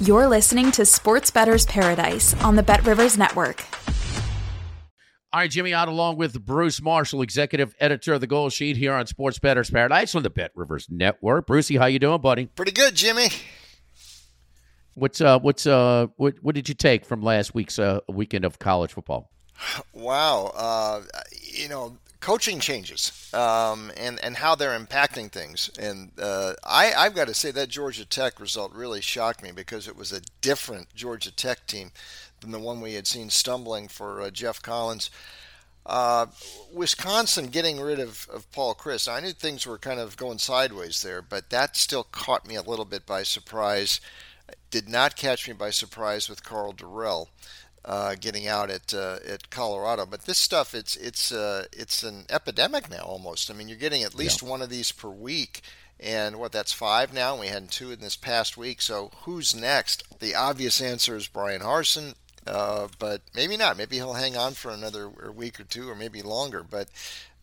You're listening to Sports Bettor's Paradise on the Bet Rivers Network. All right, Jimmy Ott along with Bruce Marshall, executive editor of the GoldSheet here on Sports Bettor's Paradise on the Bet Rivers Network. Brucey, how you doing, buddy? Pretty good, Jimmy. What's uh what's uh what what did you take from last week's uh weekend of college football? Wow, uh, you know, coaching changes um, and and how they're impacting things. And uh, I I've got to say that Georgia Tech result really shocked me because it was a different Georgia Tech team than the one we had seen stumbling for uh, Geoff Collins. Uh, Wisconsin getting rid of, of Paul Chryst. I knew things were kind of going sideways there, but that still caught me a little bit by surprise. Did not catch me by surprise with Karl Dorrell uh, getting out at uh, at Colorado. But this stuff, it's it's uh, it's an epidemic now almost. I mean, you're getting at least yeah. one of these per week, and what that's five now. We had two in this past week. So who's next? The obvious answer is Bryan Harsin. Uh, but maybe not. Maybe he'll hang on for another week or two, or maybe longer. But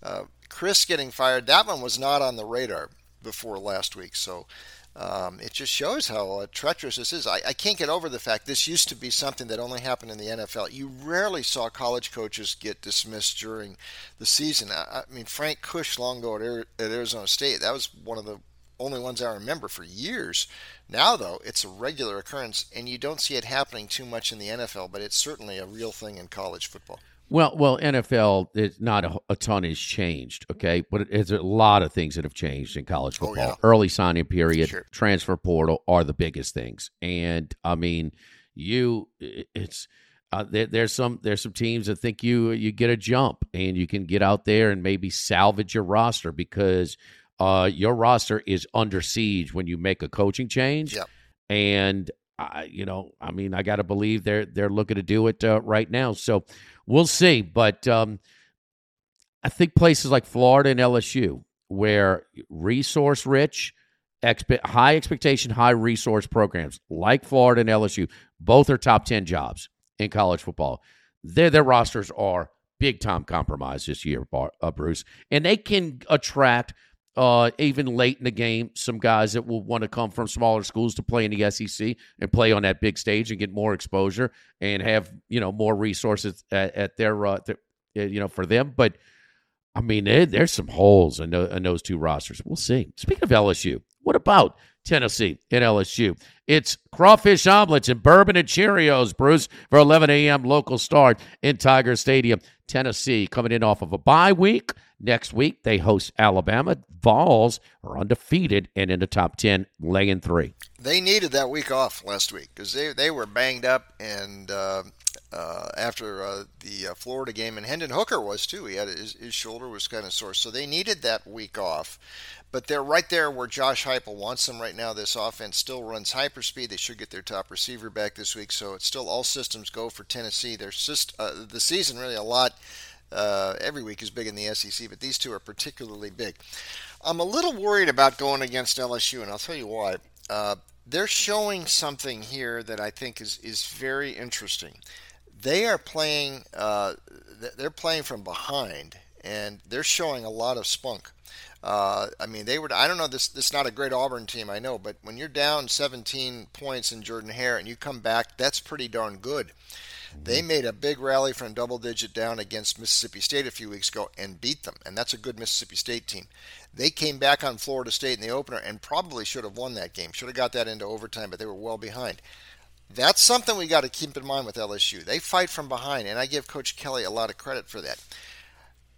uh, Chryst getting fired, that one was not on the radar before last week. So um, it just shows how uh, treacherous this is. I, I, can't get over the fact this used to be something that only happened in the NFL. You rarely saw college coaches get dismissed during the season. I, I mean, Frank Kush long ago at, at Arizona State, that was one of the only ones I remember for years. Now, though, it's a regular occurrence, and you don't see it happening too much in the NFL, but it's certainly a real thing in college football. Well, well, NFL, it's not a, a, ton has changed, okay, but it's a lot of things that have changed in college football. Oh, yeah. Early signing period, sure. transfer portal are the biggest things, and I mean, you, it's uh, there, there's some there's some teams that think you you get a jump and you can get out there and maybe salvage your roster because uh, your roster is under siege when you make a coaching change, yep. and I, you know, I mean, I got to believe they're they're looking to do it uh, right now, so we'll see. But um, I think places like Florida and LSU, where resource rich, expe- high expectation, high resource programs like Florida and LSU, both are top 10 jobs in college football. Their, their rosters are big time compromised this year, uh, Bruce. And they can attract uh, even late in the game, some guys that will want to come from smaller schools to play in the SEC and play on that big stage and get more exposure and have you know more resources at, at their, uh, uh, you know for them. But I mean, there's some holes in, the, in those two rosters. We'll see. Speaking of LSU, what about Tennessee and LSU? It's crawfish omelets and bourbon and Cheerios, Bruce, for 11 a.m. local start in Tiger Stadium. Tennessee coming in off of a bye week. Next week, they host Alabama. Vols are undefeated and in the top 10, laying three. They needed that week off last week because they, they were banged up and uh, uh, after uh, the uh, Florida game, and Hendon Hooker was too. He had his, his shoulder was kind of sore, so they needed that week off. But they're right there where Josh Heupel wants them right now. This offense still runs hyperspeed. They should get their top receiver back this week, so it's still all systems go for Tennessee. There's just uh, the season really a lot uh, every week is big in the SEC, but these two are particularly big. I'm a little worried about going against LSU, and I'll tell you why. Uh, they're showing something here that I think is, is very interesting. They are playing. Uh, they're playing from behind, and they're showing a lot of spunk. Uh, I mean, they were. I don't know. This this is not a great Auburn team, I know, but when you're down 17 points in Jordan Hare and you come back, that's pretty darn good. They made a big rally from double digit down against Mississippi State a few weeks ago and beat them, and that's a good Mississippi State team. They came back on Florida State in the opener and probably should have won that game. Should have got that into overtime, but they were well behind. That's something we got to keep in mind with LSU. They fight from behind, and I give Coach Kelly a lot of credit for that.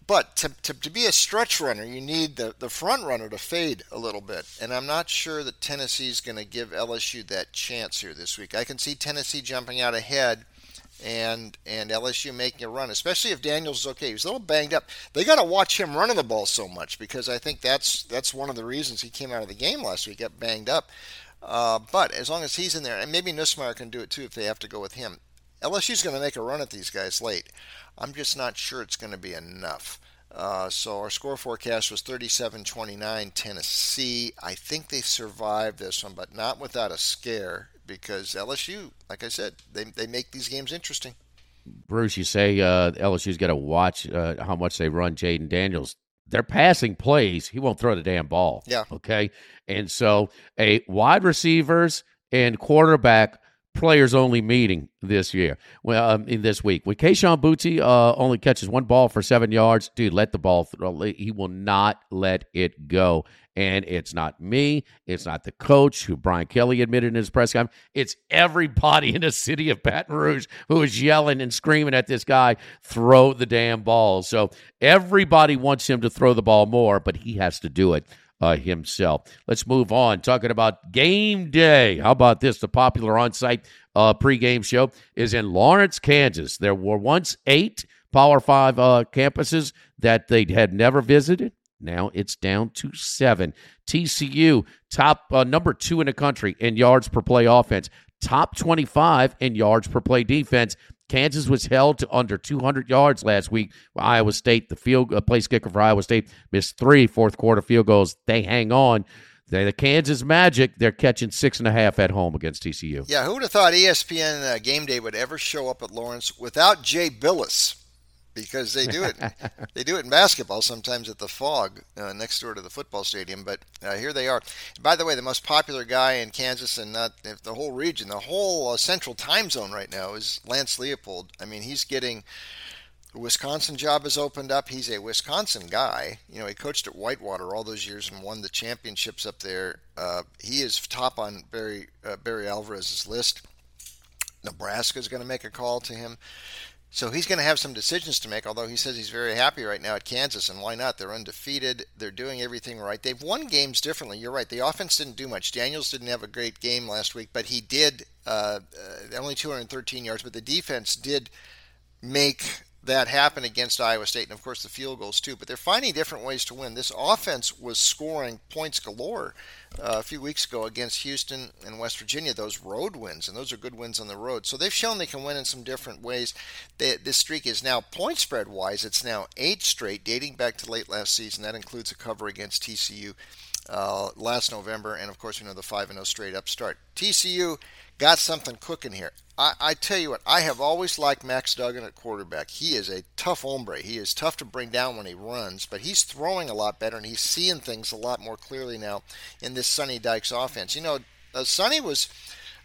But to, to, to, be a stretch runner, you need the, the front runner to fade a little bit. And I'm not sure that Tennessee's going to give LSU that chance here this week. I can see Tennessee jumping out ahead and and LSU making a run, especially if Daniels is okay. He's a little banged up. They got to watch him running the ball so much because I think that's that's one of the reasons he came out of the game last week, got banged up. Uh, but as long as he's in there, and maybe Nussmeier can do it too if they have to go with him. LSU's going to make a run at these guys late. I'm just not sure it's going to be enough. Uh, so our score forecast was 37-29 Tennessee. I think they survived this one, but not without a scare because LSU, like I said, they, they make these games interesting. Bruce, you say uh, LSU's got to watch uh, how much they run Jayden Daniels. They're passing plays. He won't throw the damn ball. Yeah. Okay. And so a wide receivers and quarterback players only meeting this year. Well, um, in this week, when Kayshon Boutte uh, only catches one ball for seven yards, dude, let the ball. Throw. He will not let it go. And it's not me. It's not the coach who Brian Kelly admitted in his press conference. It's everybody in the city of Baton Rouge who is yelling and screaming at this guy, throw the damn ball. So everybody wants him to throw the ball more, but he has to do it uh, himself. Let's move on. Talking about game day. How about this? The popular on site uh, pregame show is in Lawrence, Kansas. There were once eight Power Five uh, campuses that they had never visited. Now it's down to seven. TCU, top uh, number two in the country in yards per play offense, top 25 in yards per play defense. Kansas was held to under 200 yards last week. Iowa State, the field uh, place kicker for Iowa State, missed three fourth quarter field goals. They hang on. They, the Kansas Magic, they're catching six and a half at home against TCU. Yeah, who would have thought ESPN uh, Game Day would ever show up at Lawrence without Jay Bilas? Because they do it. they do it in basketball sometimes at the Phog uh, next door to the football stadium. But uh, here they are. By the way, the most popular guy in Kansas and not the whole region, the whole uh, central time zone right now is Lance Leipold. I mean, he's getting. The Wisconsin job has opened up. He's a Wisconsin guy. You know, he coached at Whitewater all those years and won the championships up there. Uh, he is top on Barry uh, Barry Alvarez's list. Nebraska is going to make a call to him. So he's going to have some decisions to make, although he says he's very happy right now at Kansas, and why not? They're undefeated. They're doing everything right. They've won games differently. You're right. The offense didn't do much. Daniels didn't have a great game last week, but he did uh, uh, only 213 yards, but the defense did make that happen against Iowa State, and of course the field goals too. But they're finding different ways to win. This offense was scoring points galore uh, a few weeks ago against Houston and West Virginia. Those road wins, and those are good wins on the road. So they've shown they can win in some different ways. They, this streak is now point spread wise. It's now eight straight, dating back to late last season. That includes a cover against TCU. Uh, last November, and of course, you know the 5 and 0 straight up start. TCU got something cooking here. I, I, tell you what, I have always liked Max Duggan at quarterback. He is a tough hombre. He is tough to bring down when he runs, but he's throwing a lot better and he's seeing things a lot more clearly now in this Sonny Dykes offense. You know, uh, Sonny was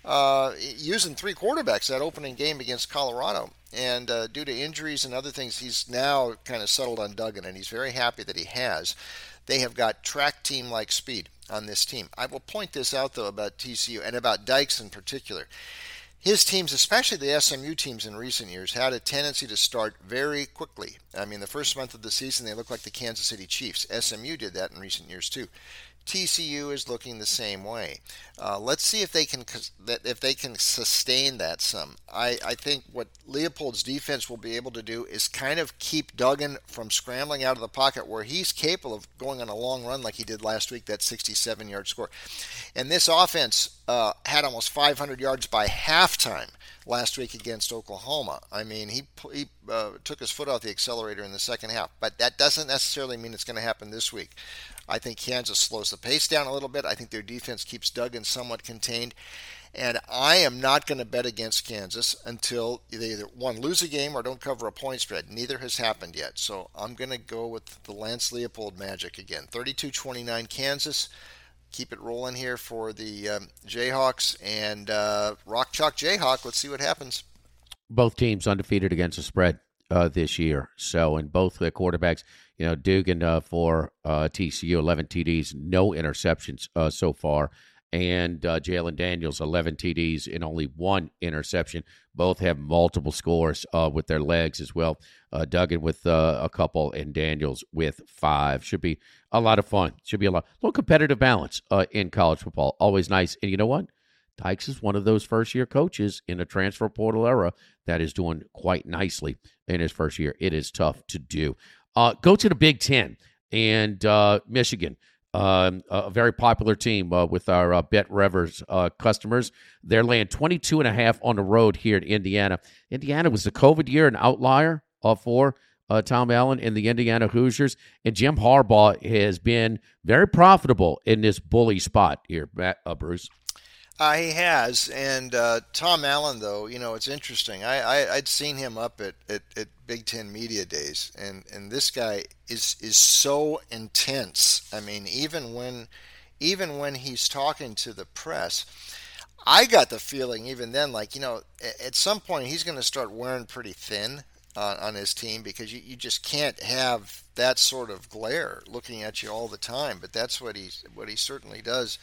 uh, using three quarterbacks that opening game against Colorado, and uh, due to injuries and other things, he's now kind of settled on Duggan, and he's very happy that he has. They have got track team like speed on this team. I will point this out though about TCU and about Dykes in particular his teams, especially the SMU teams in recent years, had a tendency to start very quickly. I mean, the first month of the season, they looked like the Kansas City Chiefs. SMU did that in recent years too. TCU is looking the same way. Uh, let's see if they can if they can sustain that some. I, I think what Leipold's defense will be able to do is kind of keep Duggan from scrambling out of the pocket where he's capable of going on a long run like he did last week, that 67 yard score. And this offense uh, had almost 500 yards by halftime last week against Oklahoma. I mean, he, he uh, took his foot off the accelerator in the second half, but that doesn't necessarily mean it's going to happen this week. I think Kansas slows the pace down a little bit. I think their defense keeps Duggan somewhat contained. And I am not going to bet against Kansas until they either one lose a game or don't cover a point spread. Neither has happened yet. So I'm going to go with the Lance Leipold magic again. 32-29 Kansas. Keep it rolling here for the um, Jayhawks and uh, Rock Chalk Jayhawk. Let's see what happens. Both teams undefeated against the spread uh, this year. So, and both the quarterbacks you know, Duggan uh, for uh, TCU, 11 TDs, no interceptions uh, so far. and uh, Jalon Daniels, 11 TDs and only one interception. Both have multiple scores uh, with their legs as well. Uh, Duggan with uh, a couple and Daniels with five. Should be a lot of fun. Should be a lot. little competitive balance uh, in college football. Always nice. And you know what? Dykes is one of those first year coaches in a transfer portal era that is doing quite nicely in his first year. It is tough to do. Uh, go to the Big Ten and uh, Michigan. Um, a very popular team uh, with our uh, Bet Rivers uh, customers. They're laying 22 and a half on the road here in Indiana. Indiana was the COVID year an outlier uh, for uh, Tom Allen and the Indiana Hoosiers. And Jim Harbaugh has been very profitable in this bully spot here, uh, Bruce. Uh, he has, and uh, Tom Allen, though, you know, it's interesting. I, I would seen him up at, at, at, Big Ten media days, and, and this guy is is so intense. I mean, even when even when he's talking to the press, I got the feeling even then, like you know, at some point he's going to start wearing pretty thin on, on his team because you, you just can't have that sort of glare looking at you all the time. But that's what he what he certainly does.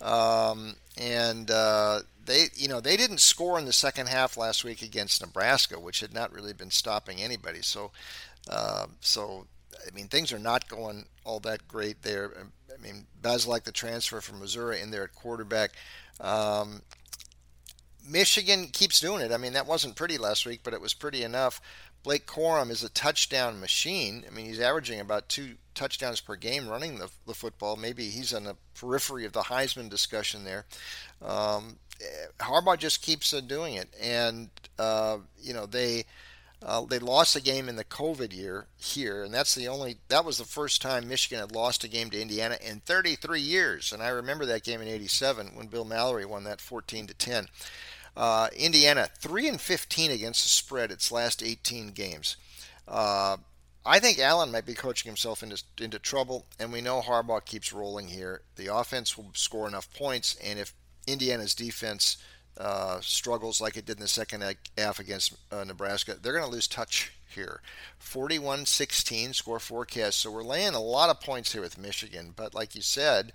Um, and uh, they, you know, they didn't score in the second half last week against Nebraska, which had not really been stopping anybody. So, uh, so I mean, things are not going all that great there. I mean, like the transfer from Missouri in there at quarterback. Um, Michigan keeps doing it. I mean, that wasn't pretty last week, but it was pretty enough. Blake Corum is a touchdown machine. I mean, he's averaging about two touchdowns per game running the, the football. Maybe he's on the periphery of the Heisman discussion there. Um, Harbaugh just keeps uh, doing it, and uh, you know they uh, they lost a game in the COVID year here, and that's the only that was the first time Michigan had lost a game to Indiana in 33 years. And I remember that game in '87 when Bill Mallory won that 14 to 10. Uh, Indiana, 3 and 15 against the spread its last 18 games. Uh, I think Allen might be coaching himself into, into trouble, and we know Harbaugh keeps rolling here. The offense will score enough points, and if Indiana's defense uh, struggles like it did in the second half against uh, Nebraska, they're going to lose touch here. 41 16 score forecast. So we're laying a lot of points here with Michigan. But like you said,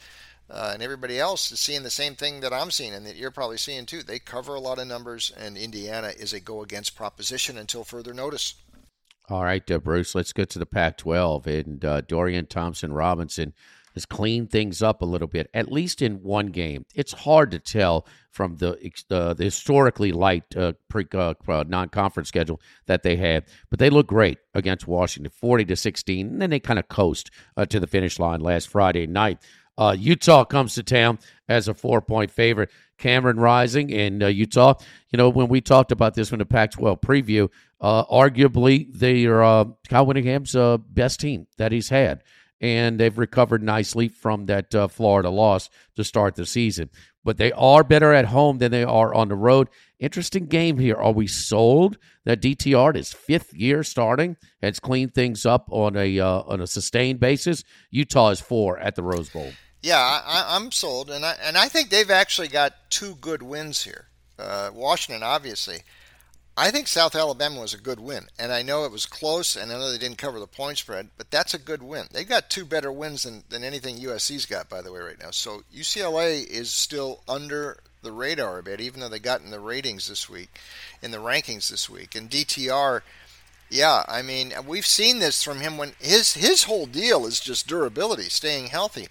uh, and everybody else is seeing the same thing that I'm seeing and that you're probably seeing too. They cover a lot of numbers, and Indiana is a go against proposition until further notice. All right, uh, Bruce, let's get to the Pac 12. And uh, Dorian Thompson Robinson has cleaned things up a little bit, at least in one game. It's hard to tell from the uh, the historically light uh, pre uh, non conference schedule that they had, but they look great against Washington, forty to sixteen, and then they kind of coast uh, to the finish line last Friday night. Uh, Utah comes to town as a four point favorite. Cameron Rising in uh, Utah. You know, when we talked about this in the Pac 12 preview, uh, arguably they are uh, Kyle Whittingham's uh, best team that he's had. And they've recovered nicely from that uh, Florida loss to start the season. But they are better at home than they are on the road. Interesting game here. Are we sold that DTR is fifth year starting has cleaned things up on a on a sustained basis? Utah is four at the Rose Bowl. Yeah, I, am sold, and I and I think they've actually got two good wins here. Uh, Washington, obviously. I think South Alabama was a good win, and I know it was close, and I know they didn't cover the point spread, but that's a good win. They've got two better wins than, than anything USC's got, by the way, right now. So UCLA is still under the radar a bit, even though they got in the ratings this week, in the rankings this week. And DTR, yeah, I mean, we've seen this from him when his his whole deal is just durability, staying healthy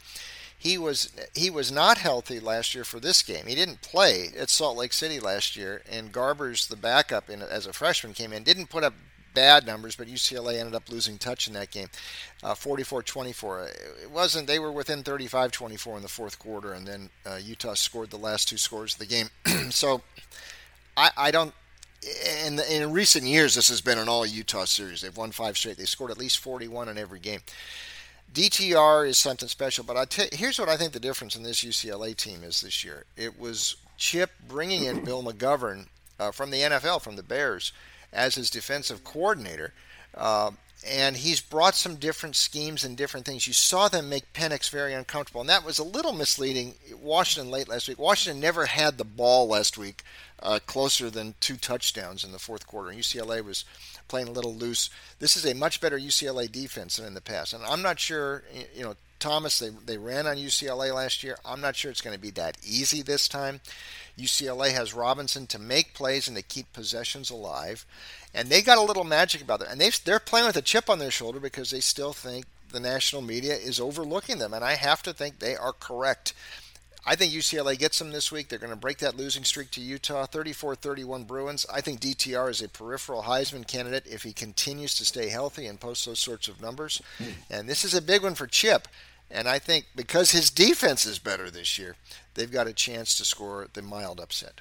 he was he was not healthy last year for this game. He didn't play at Salt Lake City last year, and Garbers, the backup in, as a freshman, came in. Didn't put up bad numbers, but UCLA ended up losing touch in that game, uh, 44-24. It wasn't. They were within 35-24 in the fourth quarter, and then uh, Utah scored the last two scores of the game. so I, I don't. In, in recent years, this has been an all Utah series. They've won five straight. They scored at least 41 in every game. DTR is something special, but I t- here's what I think the difference in this UCLA team is this year. It was Chip bringing in Bill McGovern uh, from the NFL, from the Bears, as his defensive coordinator. Uh, and he's brought some different schemes and different things. You saw them make Penix very uncomfortable, and that was a little misleading. Washington late last week. Washington never had the ball last week uh, closer than two touchdowns in the fourth quarter. UCLA was playing a little loose. This is a much better UCLA defense than in the past, and I'm not sure. You know, Thomas, they, they ran on UCLA last year. I'm not sure it's going to be that easy this time. UCLA has Robinson to make plays and to keep possessions alive. And they got a little magic about it. And they they're playing with a chip on their shoulder because they still think the national media is overlooking them. And I have to think they are correct. I think UCLA gets them this week. They're going to break that losing streak to Utah, 34-31 Bruins. I think DTR is a peripheral Heisman candidate if he continues to stay healthy and post those sorts of numbers. Mm. And this is a big one for Chip. And I think because his defense is better this year, they've got a chance to score the mild upset.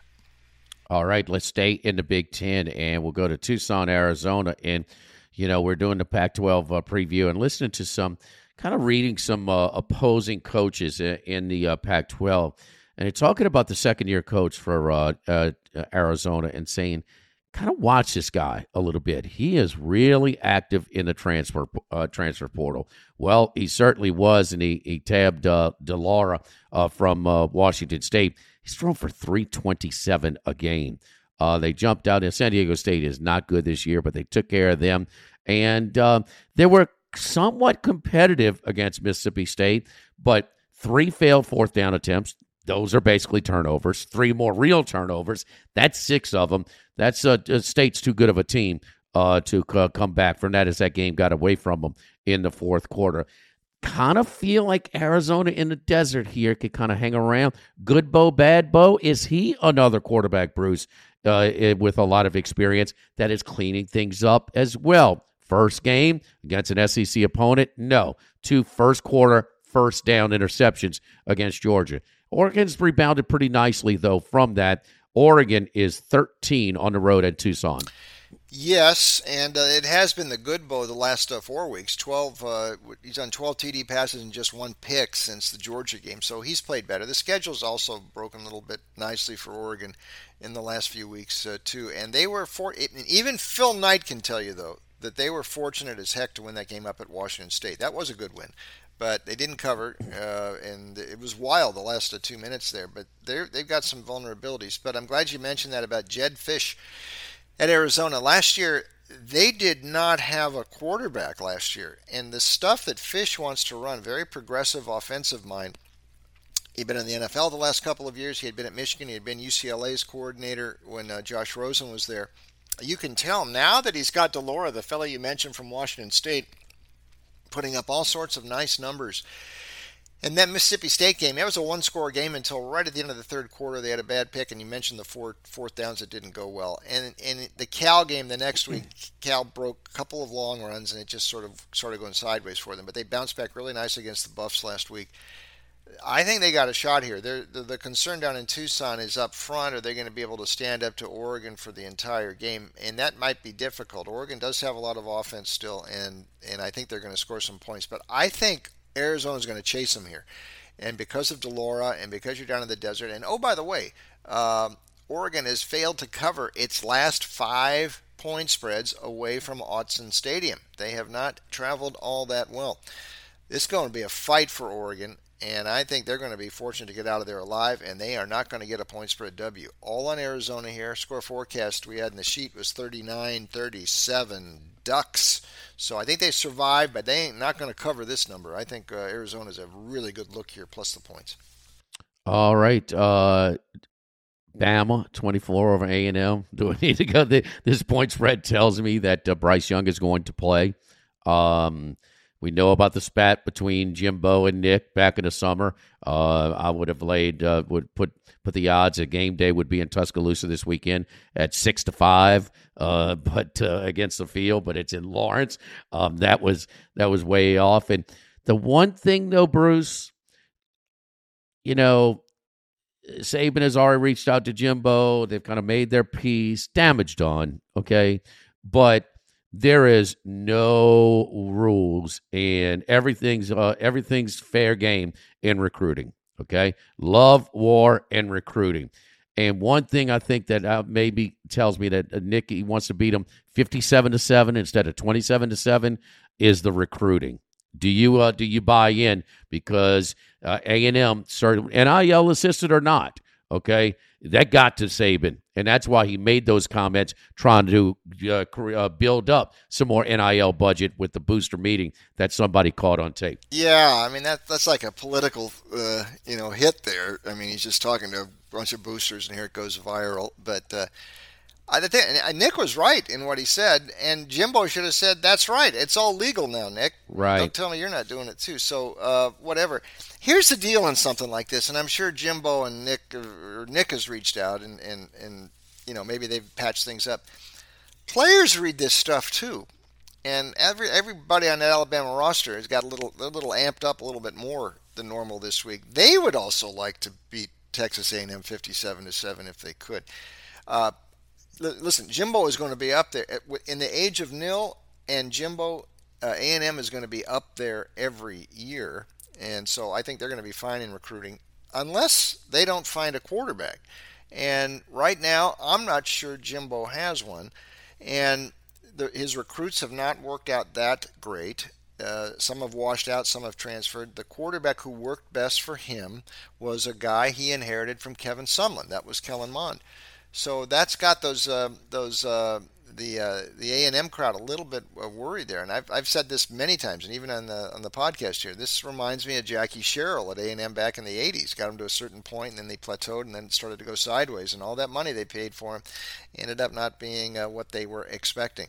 All right, let's stay in the Big Ten and we'll go to Tucson, Arizona. And, you know, we're doing the Pac 12 uh, preview and listening to some kind of reading some uh, opposing coaches in, in the uh, Pac 12. And talking about the second year coach for uh, uh, Arizona and saying, kind of watch this guy a little bit. He is really active in the transfer uh, transfer portal. Well, he certainly was, and he, he tabbed uh, de Laura uh, from uh, Washington State. He's thrown for 327 a game. Uh, they jumped out, and San Diego State is not good this year, but they took care of them. And uh, they were somewhat competitive against Mississippi State, but three failed fourth down attempts. Those are basically turnovers. Three more real turnovers. That's six of them. That's uh, State's too good of a team uh, to uh, come back from that as that game got away from them in the fourth quarter. Kind of feel like Arizona in the desert here could kind of hang around. Good Bo, bad Bo. Is he another quarterback, Bruce, uh, with a lot of experience that is cleaning things up as well? First game against an SEC opponent? No. Two first quarter first down interceptions against Georgia. Oregon's rebounded pretty nicely, though, from that. Oregon is 13 on the road at Tucson. Yes, and uh, it has been the good Bo the last uh, four weeks. Twelve, uh, he's done 12 TD passes and just one pick since the Georgia game, so he's played better. The schedule's also broken a little bit nicely for Oregon in the last few weeks uh, too, and they were for even Phil Knight can tell you though that they were fortunate as heck to win that game up at Washington State. That was a good win, but they didn't cover, uh, and it was wild the last two minutes there. But they they've got some vulnerabilities. But I'm glad you mentioned that about Jedd Fisch at Arizona last year. They did not have a quarterback last year, and the stuff that Fisch wants to run, very progressive offensive mind. He'd been in the NFL the last couple of years. He had been at Michigan. He had been UCLA's coordinator when uh, Josh Rosen was there you can tell now that he's got de Laura, the fellow you mentioned from Washington State, putting up all sorts of nice numbers. And that Mississippi State game, that was a one score game until right at the end of the third quarter. They had a bad pick, and you mentioned the four fourth downs that didn't go well. And in the Cal game the next week, Cal broke a couple of long runs, and it just sort of started going sideways for them. But they bounced back really nice against the Buffs last week. I think they got a shot here. The, the concern down in Tucson is up front. Are they going to be able to stand up to Oregon for the entire game? And that might be difficult. Oregon does have a lot of offense still, and and I think they're going to score some points. But I think Arizona is going to chase them here, and because of de Laura, and because you're down in the desert, and oh by the way, um, Oregon has failed to cover its last five point spreads away from Autzen Stadium. They have not traveled all that well. This is going to be a fight for Oregon, and I think they're going to be fortunate to get out of there alive, and they are not going to get a point spread W. All on Arizona here. Score forecast we had in the sheet was 39 37 Ducks. So I think they survived, but they ain't not going to cover this number. I think uh, Arizona's a really good look here, plus the points. All right. Uh, Bama 24 over A&M. Do I need to go? This point spread tells me that uh, Bryce Young is going to play. Um, we know about the spat between Jimbo and Nick back in the summer. Uh, I would have laid uh, would put put the odds that game day would be in Tuscaloosa this weekend at six to five, uh, but uh, against the field. But it's in Lawrence. Um, that was that was way off. And the one thing though, Bruce, you know, Saban has already reached out to Jimbo. They've kind of made their peace. Damage done, okay, but there is no rules and everything's uh, everything's fair game in recruiting okay? Love war and recruiting. And one thing i think that uh, maybe tells me that uh, nicky wants to beat him 57 to 7 instead of 27 to 7 is the recruiting. Do you uh, do you buy in? Because uh, a&m started nil assisted or not Okay, that got to Saban, and that's why he made those comments, trying to uh, uh, build up some more NIL budget with the booster meeting that somebody caught on tape. Yeah, I mean that that's like a political, uh, you know, hit there. I mean, he's just talking to a bunch of boosters, and here it goes viral. But uh, I think Nick was right in what he said, and Jimbo should have said, "That's right. It's all legal now, Nick. Right? Don't tell me you're not doing it too." So uh, whatever. Here's the deal on something like this, and I'm sure Jimbo and Nick or Nick has reached out, and and and you know maybe they've patched things up. Players read this stuff too, and every everybody on that Alabama roster has got a little a little amped up a little bit more than normal this week. They would also like to beat Texas A&M 57 to seven if they could. Uh, listen, Jimbo is going to be up there in the age of nil, and Jimbo uh, A&M is going to be up there every year, and so I think they're going to be fine in recruiting unless they don't find a quarterback. And right now, I'm not sure Jimbo has one, and the, his recruits have not worked out that great. Uh, some have washed out, some have transferred. The quarterback who worked best for him was a guy he inherited from Kevin Sumlin. That was Kellen Mond. So that's got those uh, those uh, the uh, the A and M crowd a little bit worried there. And I've, I've said this many times, and even on the on the podcast here. This reminds me of Jackie Sherrill at A and M back in the '80s. Got him to a certain point, and then they plateaued, and then it started to go sideways. And all that money they paid for him ended up not being uh, what they were expecting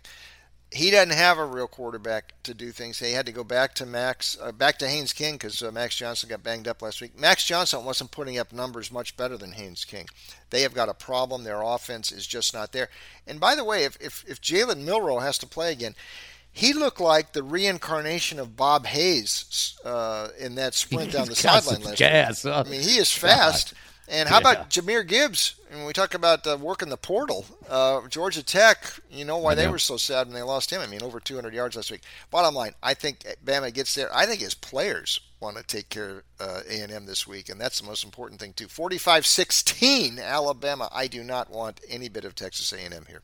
he doesn't have a real quarterback to do things. They had to go back to Max, uh, back to Haynes King because uh, Max Johnson got banged up last week. Max Johnson wasn't putting up numbers much better than Haynes King. They have got a problem. Their offense is just not there. And by the way, if if, if Jalen Milroe has to play again, he looked like the reincarnation of Bob Hayes uh, in that sprint down the sideline last gas, week. I mean, he is fast. God. And how yeah. about Jahmyr Gibbs? When we talk about uh, working the portal, uh, Georgia Tech, you know why they were so sad when they lost him. I mean, over 200 yards last week. Bottom line, I think Bama gets there. I think his players want to take care of uh, A&M this week, and that's the most important thing too. 45-16, Alabama. I do not want any bit of Texas A&M here.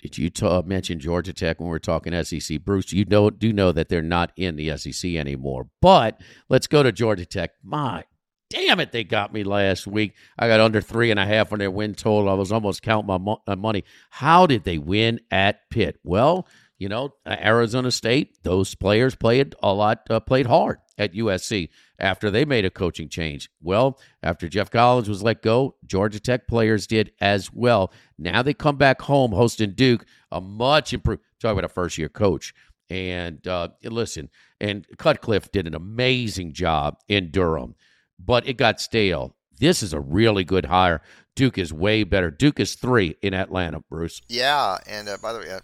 Did you t- mention Georgia Tech when we are talking SEC? Bruce, you know do know that they're not in the SEC anymore. But let's go to Georgia Tech. My damn it, they got me last week. I got under three and a half on their win total. I was almost counting my, mo- my money. How did they win at Pitt? Well, you know, Arizona State, those players played a lot, uh, played hard at USC after they made a coaching change. Well, after Geoff Collins was let go, Georgia Tech players did as well. Now they come back home hosting Duke, a much improved. Talk about a first year coach. And uh, listen, and Cutcliffe did an amazing job in Durham but it got stale. This is a really good hire. Duke is way better. Duke is three in Atlanta, Bruce. Yeah, and uh, by the way, uh,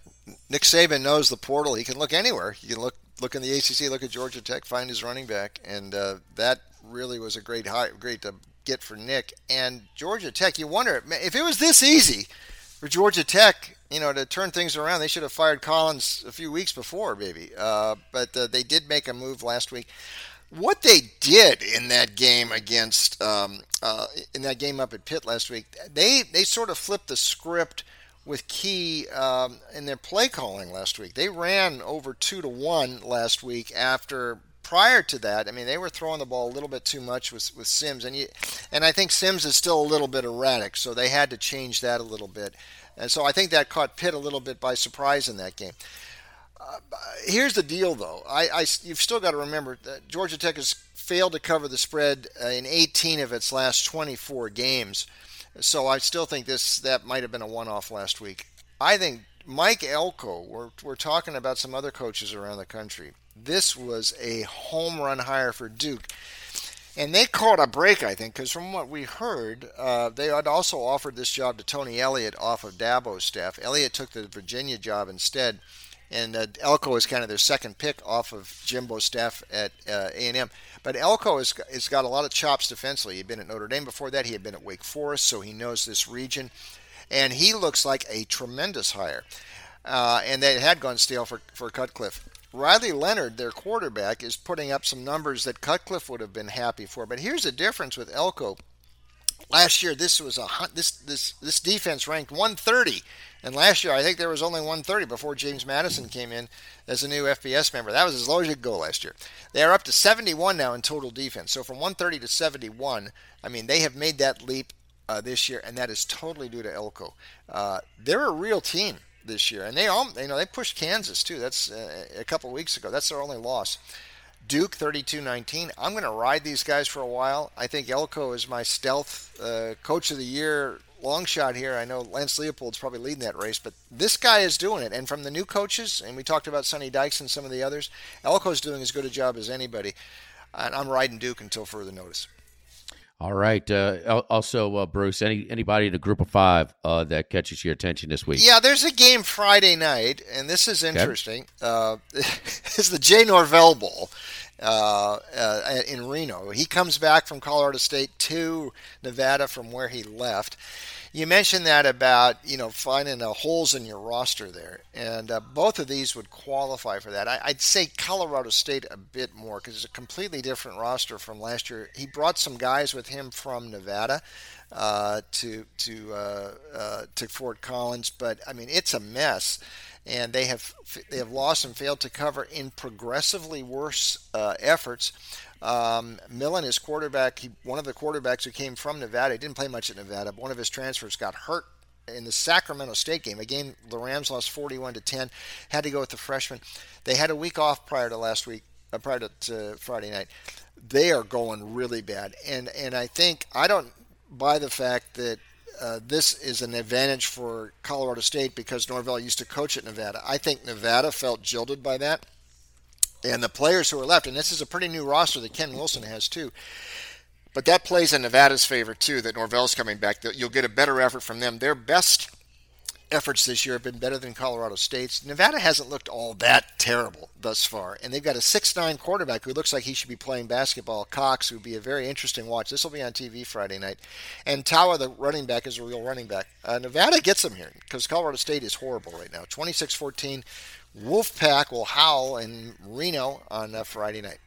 Nick Saban knows the portal. He can look anywhere. He can look look in the ACC, look at Georgia Tech, find his running back, and uh, that really was a great high, great to get for Nick and Georgia Tech. You wonder if it was this easy for Georgia Tech, you know, to turn things around. They should have fired Collins a few weeks before, maybe. Uh, but uh, they did make a move last week what they did in that game against um, uh, in that game up at Pitt last week, they they sort of flipped the script with Key um, in their play calling last week. They ran over two to one last week after. Prior to that, I mean, they were throwing the ball a little bit too much with, with Sims, and you, and I think Sims is still a little bit erratic, so they had to change that a little bit, and so I think that caught Pitt a little bit by surprise in that game. Uh, here's the deal, though. I, I, you've still got to remember that Georgia Tech has failed to cover the spread in 18 of its last 24 games. So I still think this that might have been a one-off last week. I think Mike Elko. We're we're talking about some other coaches around the country. This was a home run hire for Duke. And they caught a break, I think, because from what we heard, uh, they had also offered this job to Tony Elliott off of Dabo's staff. Elliott took the Virginia job instead and uh, Elko is kind of their second pick off of Jimbo's staff at uh, A&M. But Elko has, has got a lot of chops defensively. He'd been at Notre Dame before that. He had been at Wake Forest, so he knows this region. And he looks like a tremendous hire. Uh, and they had gone stale for, for Cutcliffe. Riley Leonard, their quarterback, is putting up some numbers that Cutcliffe would have been happy for. But here's the difference with Elko. Last year, this was a this this this defense ranked 130 and last year, I think there was only 130 before James Madison came in as a new FBS member. That was as low as you could go last year. They are up to 71 now in total defense. So from 130 to 71, I mean, they have made that leap uh, this year, and that is totally due to Elko. Uh, they're a real team this year, and they all you know they pushed Kansas too. That's uh, a couple weeks ago. That's their only loss. Duke 32-19. I'm going to ride these guys for a while. I think Elko is my stealth uh, coach of the year long shot here. I know Lance Leipold's probably leading that race, but this guy is doing it. And from the new coaches, and we talked about Sonny Dykes and some of the others, Elko's doing as good a job as anybody. And I'm riding Duke until further notice. All right. Uh, also, uh, Bruce, any anybody in the group of five uh, that catches your attention this week? Yeah, there's a game Friday night, and this is interesting. Okay. it's the Jay Norvell Bowl uh, uh, in Reno. He comes back from Colorado State to Nevada from where he left you mentioned that about you know finding the holes in your roster there, and uh, both of these would qualify for that. I, would say Colorado State a bit more because it's a completely different roster from last year. He brought some guys with him from Nevada uh, to to uh, uh to Fort Collins, but I mean it's a mess and they have they have lost and failed to cover in progressively worse uh, efforts. Um, Millen, is quarterback, he, one of the quarterbacks who came from Nevada, he didn't play much at Nevada, but one of his transfers got hurt in the Sacramento State game, a game the Rams lost 41 to 10, had to go with the freshman. They had a week off prior to last week, uh, prior to, Friday night. They are going really bad, and and I think I don't buy the fact that uh, this is an advantage for Colorado State because Norvell used to coach at Nevada. I think Nevada felt jilted by that. And the players who are left, and this is a pretty new roster that Ken Wilson has too. But that plays in Nevada's favor too. That Norvell's coming back. You'll get a better effort from them. Their best efforts this year have been better than Colorado State's. Nevada hasn't looked all that terrible thus far, and they've got a six-nine quarterback who looks like he should be playing basketball. Cox, who would be a very interesting watch. This will be on TV Friday night. And Taua, the running back, is a real running back. Uh, Nevada gets them here because Colorado State is horrible right now. 26-14. Wolfpack will howl in Reno on uh, Friday night.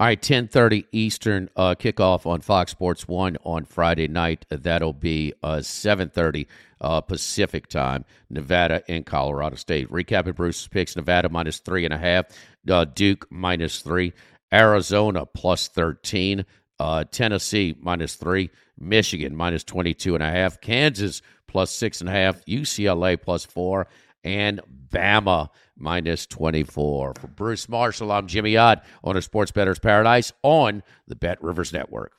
All right, 10:30 Eastern uh, kickoff on Fox Sports 1 on Friday night. That'll be uh, 7:30 uh, Pacific time, Nevada and Colorado State. Recapping Bruce's picks, Nevada minus three and a half, uh, Duke minus three, Arizona plus 13, uh, Tennessee minus three, Michigan minus 22 and a half, Kansas plus six and a half, UCLA plus four, and Bama minus 24. For Bruce Marshall, I'm Jimmy on a Sports Bettor's Paradise on the Bet Rivers Network.